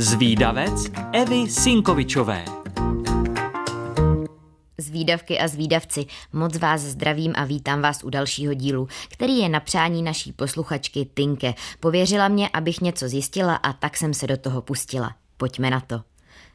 Zvídavec Evy Sinkovičové. Zvídavky a zvídavci, moc vás zdravím a vítám vás u dalšího dílu, který je na přání naší posluchačky Tinke. Pověřila mě, abych něco zjistila a tak jsem se do toho pustila. Pojďme na to.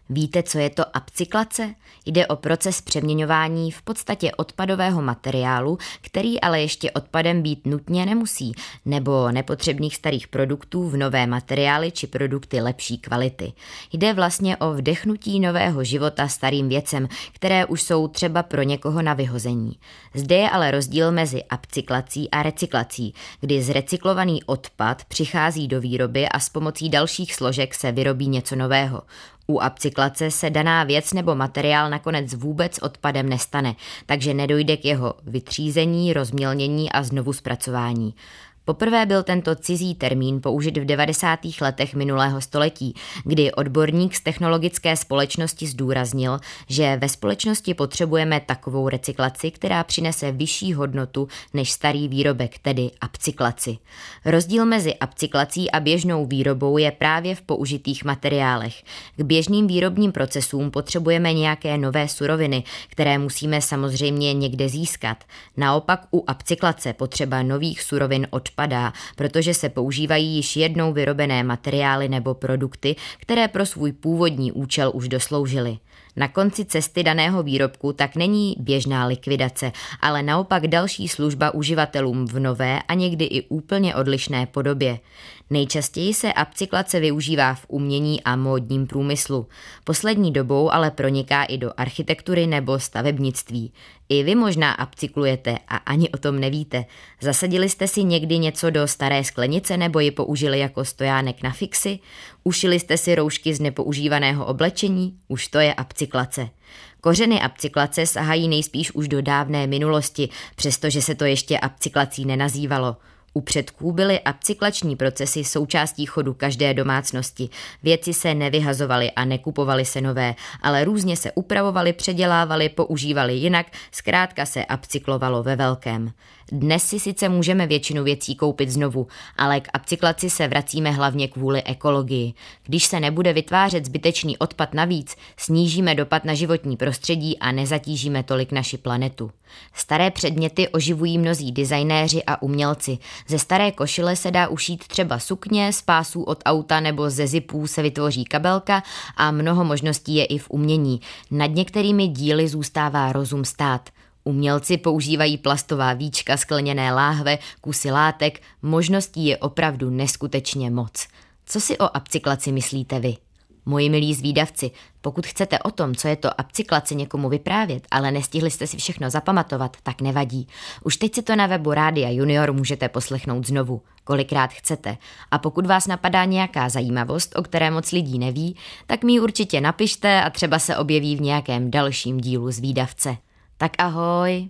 Víte, co je to upcyklace? Jde o proces přeměňování v podstatě odpadového materiálu, který ale ještě odpadem být nutně nemusí, nebo nepotřebných starých produktů v nové materiály či produkty lepší kvality. Jde vlastně o vdechnutí nového života starým věcem, které už jsou třeba pro někoho na vyhození. Zde je ale rozdíl mezi upcyklací a recyklací, kdy zrecyklovaný odpad přichází do výroby a s pomocí dalších složek se vyrobí něco nového. U upcyklace se daná věc nebo materiál nakonec vůbec odpadem nestane, takže nedojde k jeho vytřízení, rozmělnění a znovu zpracování. Poprvé byl tento cizí termín použit v 90. letech minulého století, kdy odborník z technologické společnosti zdůraznil, že ve společnosti potřebujeme takovou recyklaci, která přinese vyšší hodnotu než starý výrobek, tedy upcyklaci. Rozdíl mezi upcyklací a běžnou výrobou je právě v použitých materiálech. K běžným výrobním procesům potřebujeme nějaké nové suroviny, které musíme samozřejmě někde získat. Naopak u upcyklace potřeba nových surovin od odpadá, protože se používají již jednou vyrobené materiály nebo produkty, které pro svůj původní účel už dosloužily. Na konci cesty daného výrobku tak není běžná likvidace, ale naopak další služba uživatelům v nové a někdy i úplně odlišné podobě. Nejčastěji se upcyklace využívá v umění a módním průmyslu. Poslední dobou ale proniká i do architektury nebo stavebnictví. I vy možná upcyklujete a ani o tom nevíte. Zasadili jste si někdy něco do staré sklenice nebo ji použili jako stojánek na fixy? Ušili jste si roušky z nepoužívaného oblečení? Už to je upcyklace. Kořeny upcyklace sahají nejspíš už do dávné minulosti, přestože se to ještě upcyklací nenazývalo. U předků byly upcyklační procesy součástí chodu každé domácnosti. Věci se nevyhazovaly a nekupovaly se nové, ale různě se upravovaly, předělávaly, používaly jinak, zkrátka se upcyklovalo ve velkém. Dnes si sice můžeme většinu věcí koupit znovu, ale k upcyklaci se vracíme hlavně kvůli ekologii. Když se nebude vytvářet zbytečný odpad navíc, snížíme dopad na životní prostředí a nezatížíme tolik naši planetu. Staré předměty oživují mnozí designéři a umělci. Ze staré košile se dá ušít třeba sukně, z pásů od auta nebo ze zipů se vytvoří kabelka a mnoho možností je i v umění. Nad některými díly zůstává rozum stát. Umělci používají plastová víčka, skleněné láhve, kusy látek, možností je opravdu neskutečně moc. Co si o upcyklaci myslíte vy? Moji milí zvídavci, pokud chcete o tom, co je to upcyklace někomu vyprávět, ale nestihli jste si všechno zapamatovat, tak nevadí. Už teď si to na webu Rádia Junior můžete poslechnout znovu, kolikrát chcete. A pokud vás napadá nějaká zajímavost, o které moc lidí neví, tak mi určitě napište a třeba se objeví v nějakém dalším dílu zvídavce. Tak ahoj!